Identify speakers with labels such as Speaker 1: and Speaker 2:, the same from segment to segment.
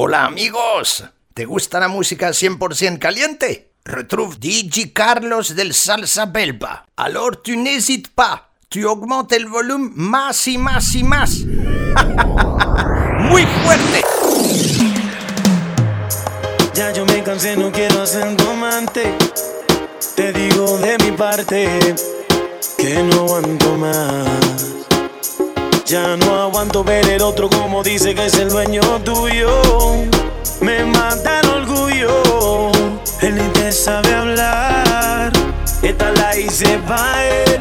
Speaker 1: Hola amigos, ¿te gusta la música 100% caliente? Retrouve DJ Carlos del Salsa Belba. Alors tu n'hésites pas, tu augmentes el volumen más y más y más. Muy fuerte.
Speaker 2: Ya yo me cansé, no quiero ser tu amante. Te digo de mi parte que no aguanto más. Ya no aguanto ver el otro como dice que es el dueño tuyo. Me mata el orgullo. Él ni te sabe hablar. Esta la hice pa' él.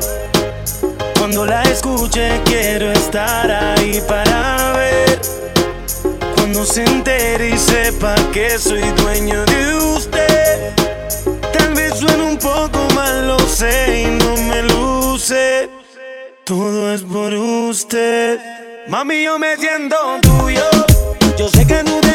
Speaker 2: Cuando la escuche quiero estar ahí para ver. Cuando se entere y sepa que soy dueño de usted. Tal vez suene un poco mal, lo sé y no me luce. Todo es por usted. Mami, yo me siento tuyo. Yo sé que no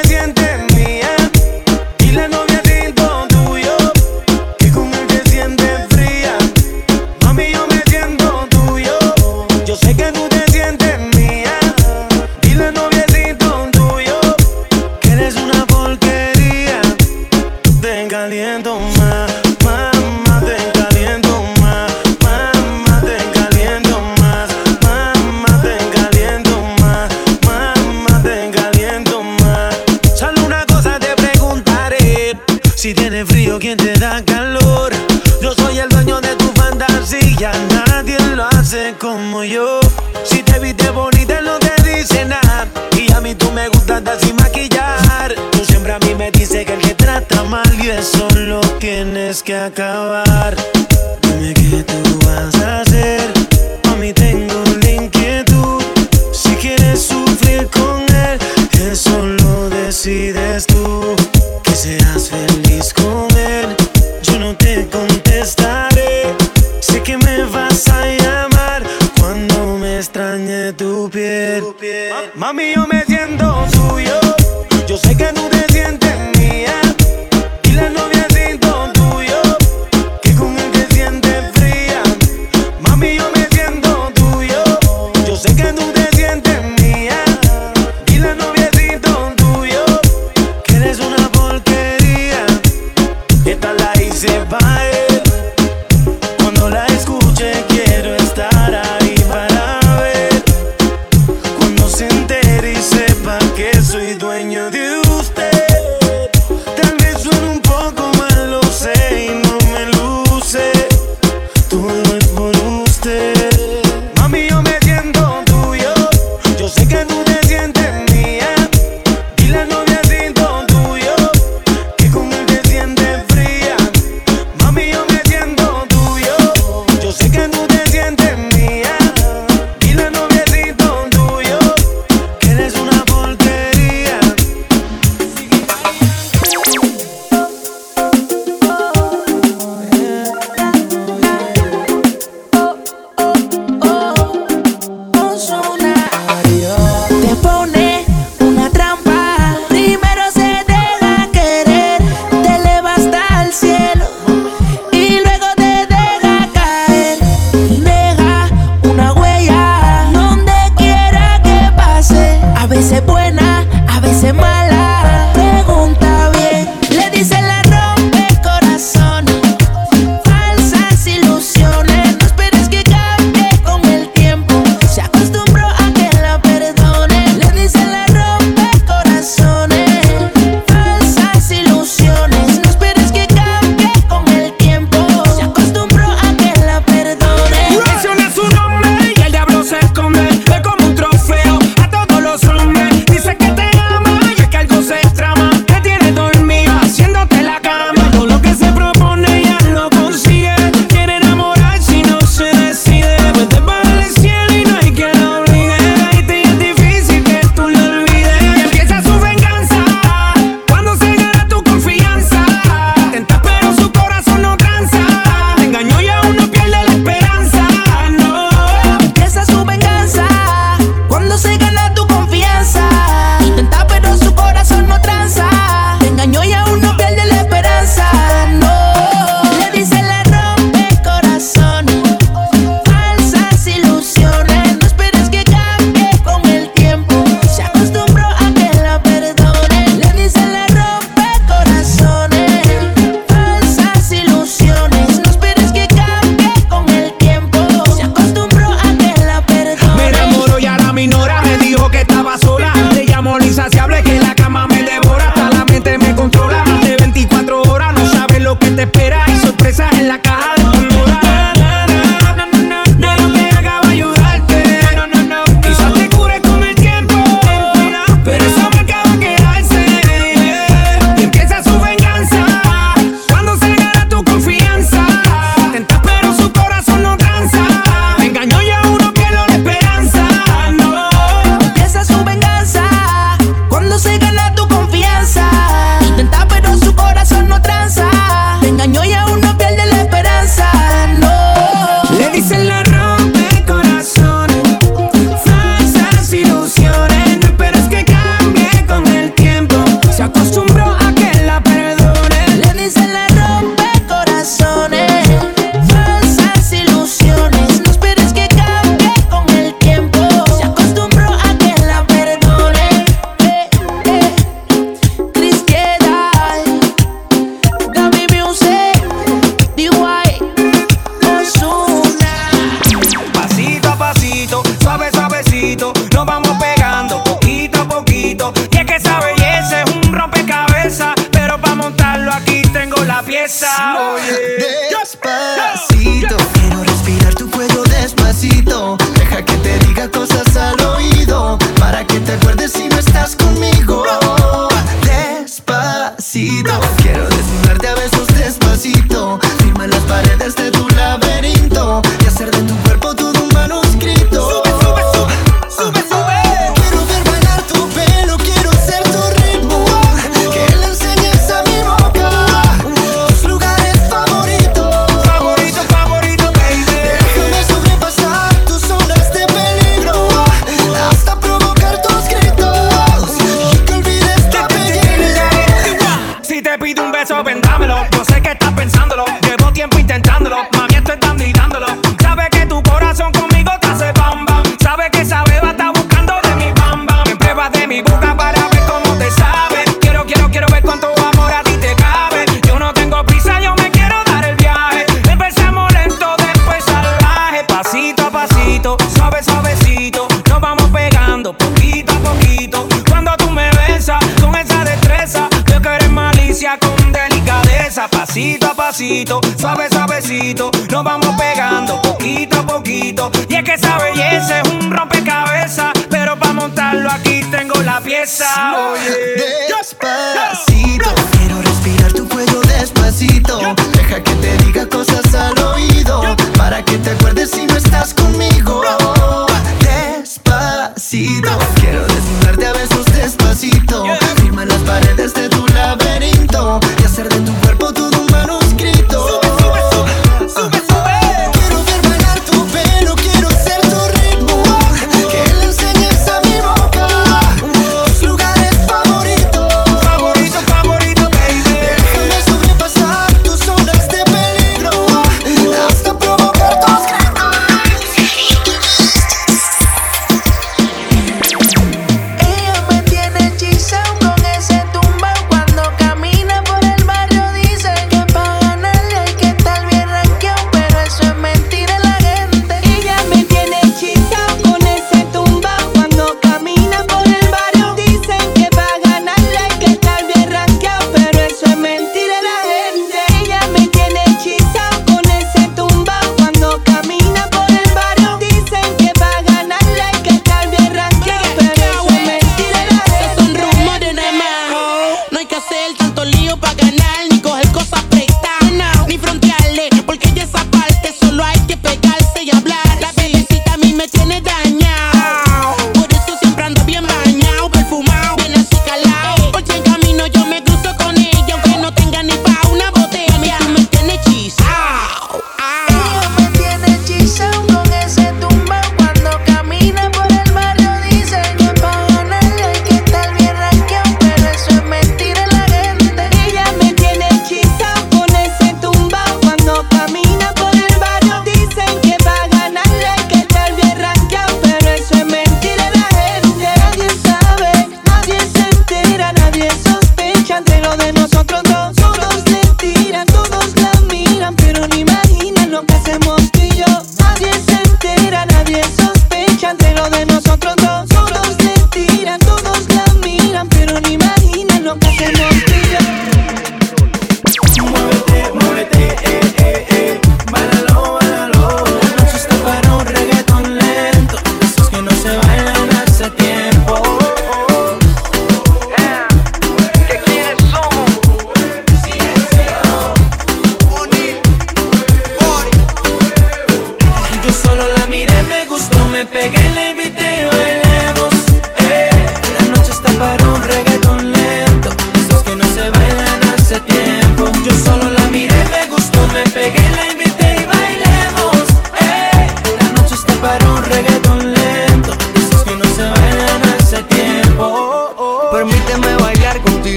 Speaker 3: Despacito, quiero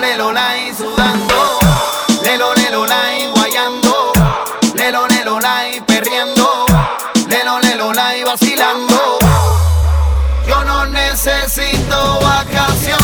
Speaker 3: lelo lai sudando, lelo lelo lai guayando, lelo lelo lai perriendo, lelo lelo lai vacilando. Yo no
Speaker 4: necesito vacaciones.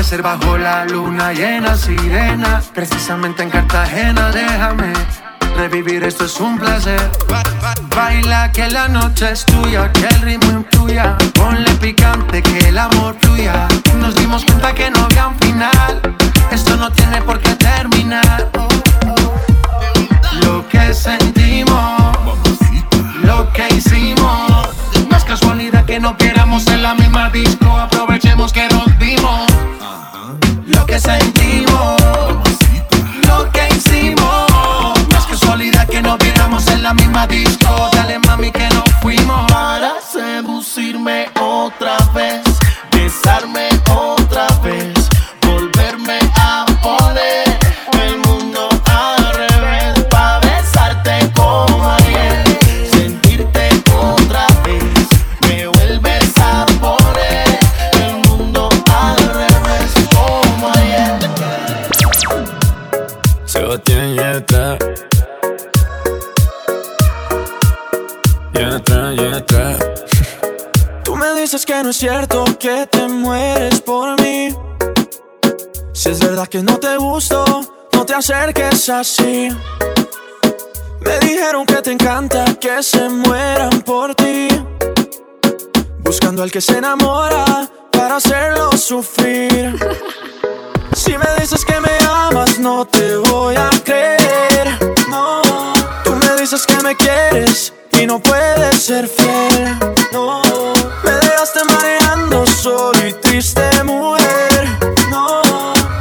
Speaker 4: Vuelve a aparecer bajo la luna llena, sirena, precisamente en Cartagena, déjame Revivir esto es un placer. Baila que la noche es tuya, que el ritmo influya. Ponle picante, que el amor fluya. Nos dimos cuenta que no había un final. Esto no tiene por qué terminar. Lo que sentimos, lo que hicimos. No es casualidad que no queramos en la misma disco. Aprovechemos que nos dimos. Que sentimos, lo que hicimos que no viéramos en la misma disco. Dale mami que nos fuimos.
Speaker 5: Para seducirme otra vez, besarme
Speaker 2: Sebastián Yatra Tú me dices que no es cierto que te mueres por mí. Si es verdad que no te gusto, no te acerques así. Me dijeron que te encanta que se mueran por ti. Buscando al que se enamora para hacerlo sufrir. Si me dices que me amas, no te voy a creer. No, tú me dices que me quieres y no puedes ser fiel. No, me dejaste mareando solo y triste, mujer. No,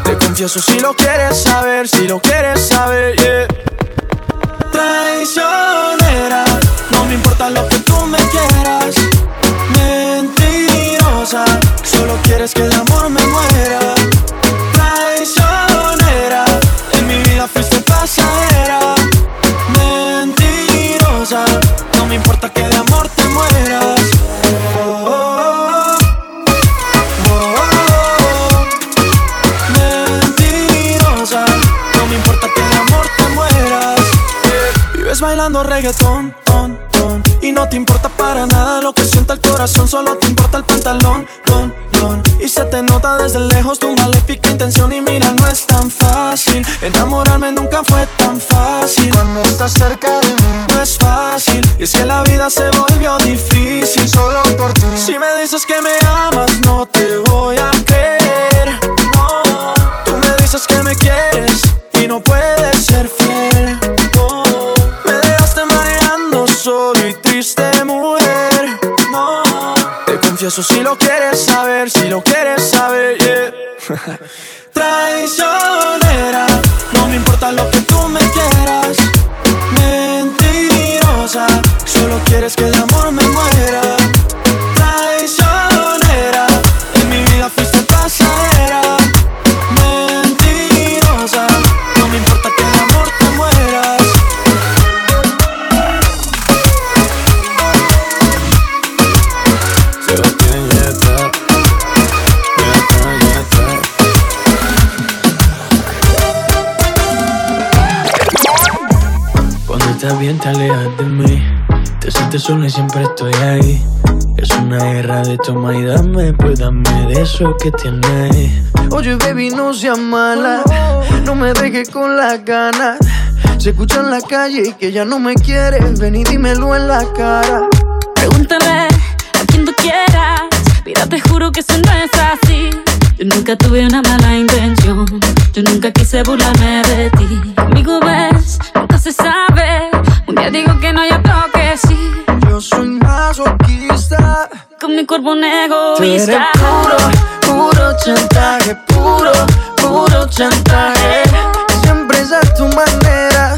Speaker 2: te confieso si lo quieres saber, si lo quieres saber, yeah. Traicionera, no me importa lo que tú me quieras. Mentirosa, solo quieres que de amor me muera. Importa que de amor te mueras. Oh, Mentirosa, no me importa que de amor te mueras. Vives bailando reggaetón, ton, ton, y no te importa para nada lo que sienta el corazón, solo te importa el pantalón, ton, Y se te nota desde lejos tu maléfica intención y mira, no es tan fácil. Enamorarme nunca fue tan fácil.
Speaker 5: Cuando estás cerca de mí,
Speaker 2: no es fácil. Y es que la vida se volvió difícil
Speaker 5: solo por ti.
Speaker 2: Si me dices que me amas, no te voy a si lo quieres saber, si lo quieres saber, yeah. Traicionera, no me importa lo que tú me quieras. Mentirosa, solo quieres que de amor me muera. Te alejas de mí Te sientes sola y siempre estoy ahí Es una guerra de toma y dame Pues dame de eso que tienes Oye baby no seas mala No me dejes con las ganas Se escucha en la calle que ya no me quieres Ven y dímelo en la cara
Speaker 6: Pregúntale a quien tú quieras. Mira, te juro que eso no es así. Yo nunca tuve una mala intención. Yo nunca quise burlarme de ti. Amigo, ves, nunca se sabe. Con mi cuerpo un egoísta.
Speaker 2: puro, puro chantaje Puro, puro chantaje Siempre es a tu manera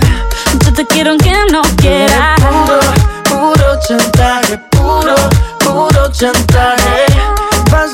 Speaker 6: Yo te quiero aunque no quieras.
Speaker 2: Puro, puro chantaje, puro, puro chantaje. Vas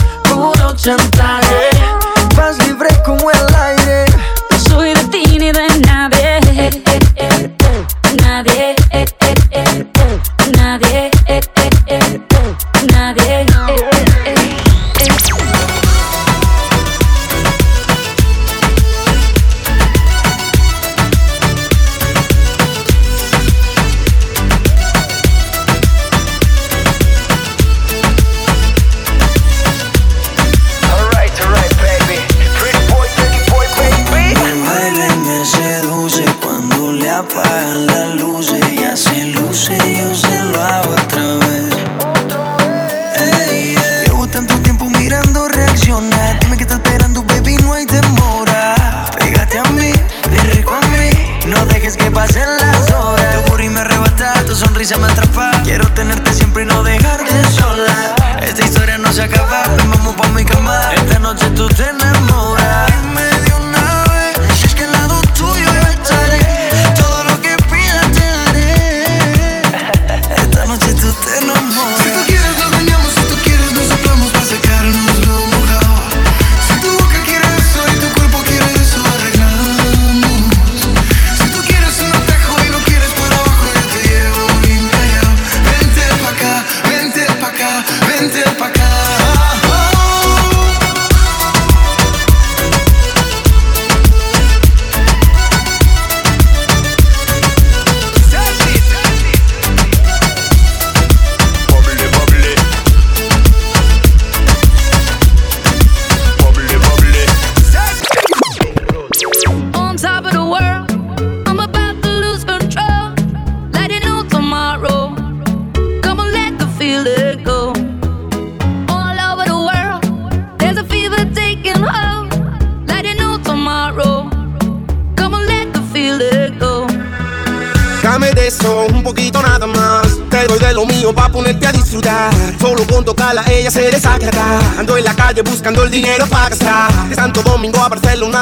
Speaker 5: chantaje. Vas libre como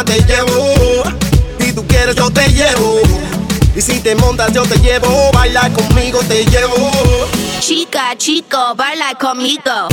Speaker 5: te llevo.
Speaker 7: Si tú quieres yo te llevo. Y si te montas yo te llevo. Baila conmigo te llevo.
Speaker 6: Chica, chico, baila conmigo.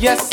Speaker 3: Yes,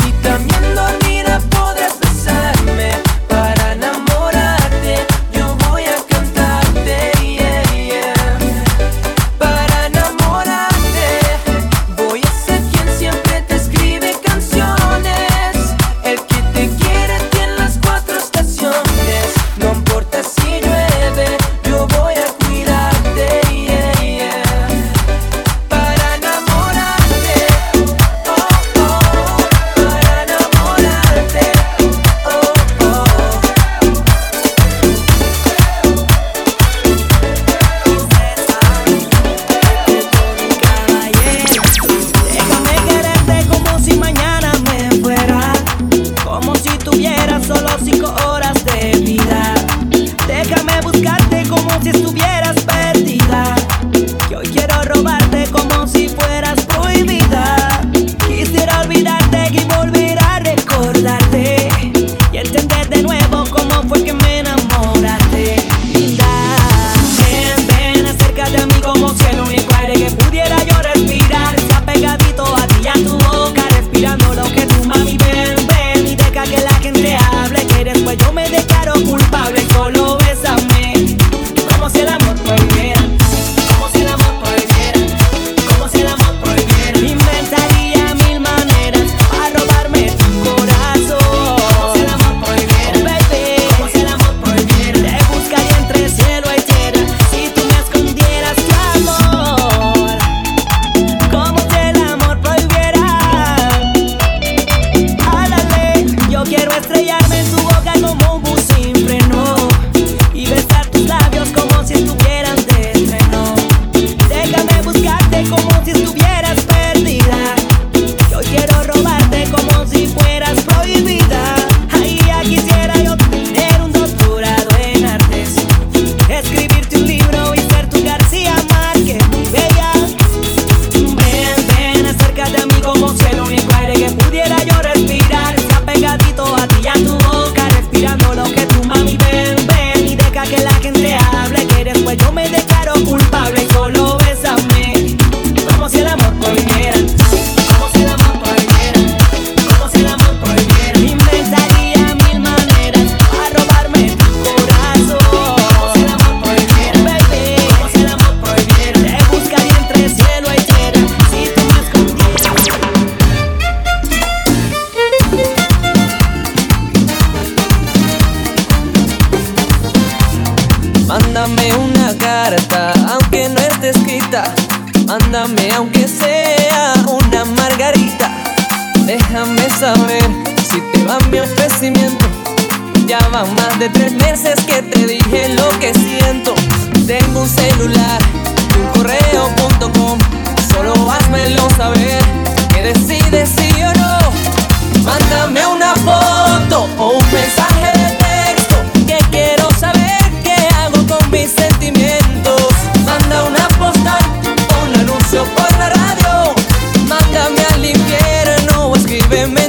Speaker 3: infierno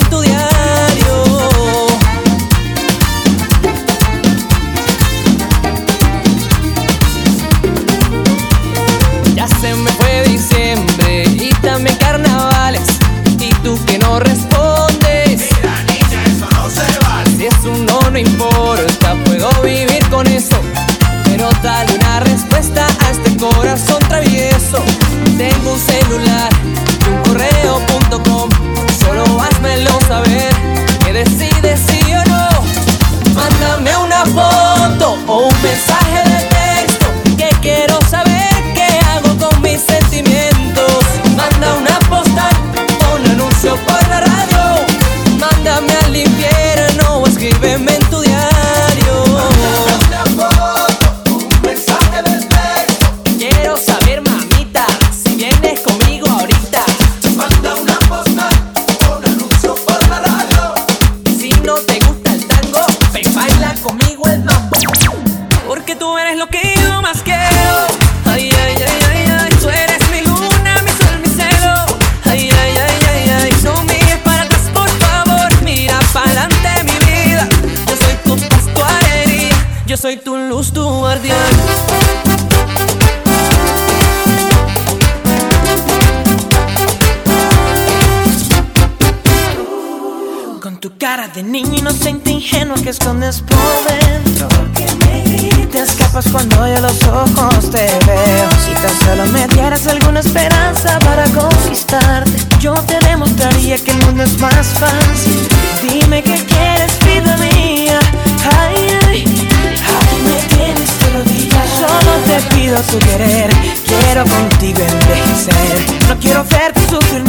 Speaker 8: que escondes por dentro. Porque me te escapas cuando yo los ojos te veo. Si tan solo me dieras alguna esperanza para conquistarte, yo te demostraría que el mundo es más fácil. Dime qué quieres, vida mía. Ay, ay, aquí me tienes que rodillas. Solo te pido tu querer. Quiero contigo envejecer. No quiero verte sufrir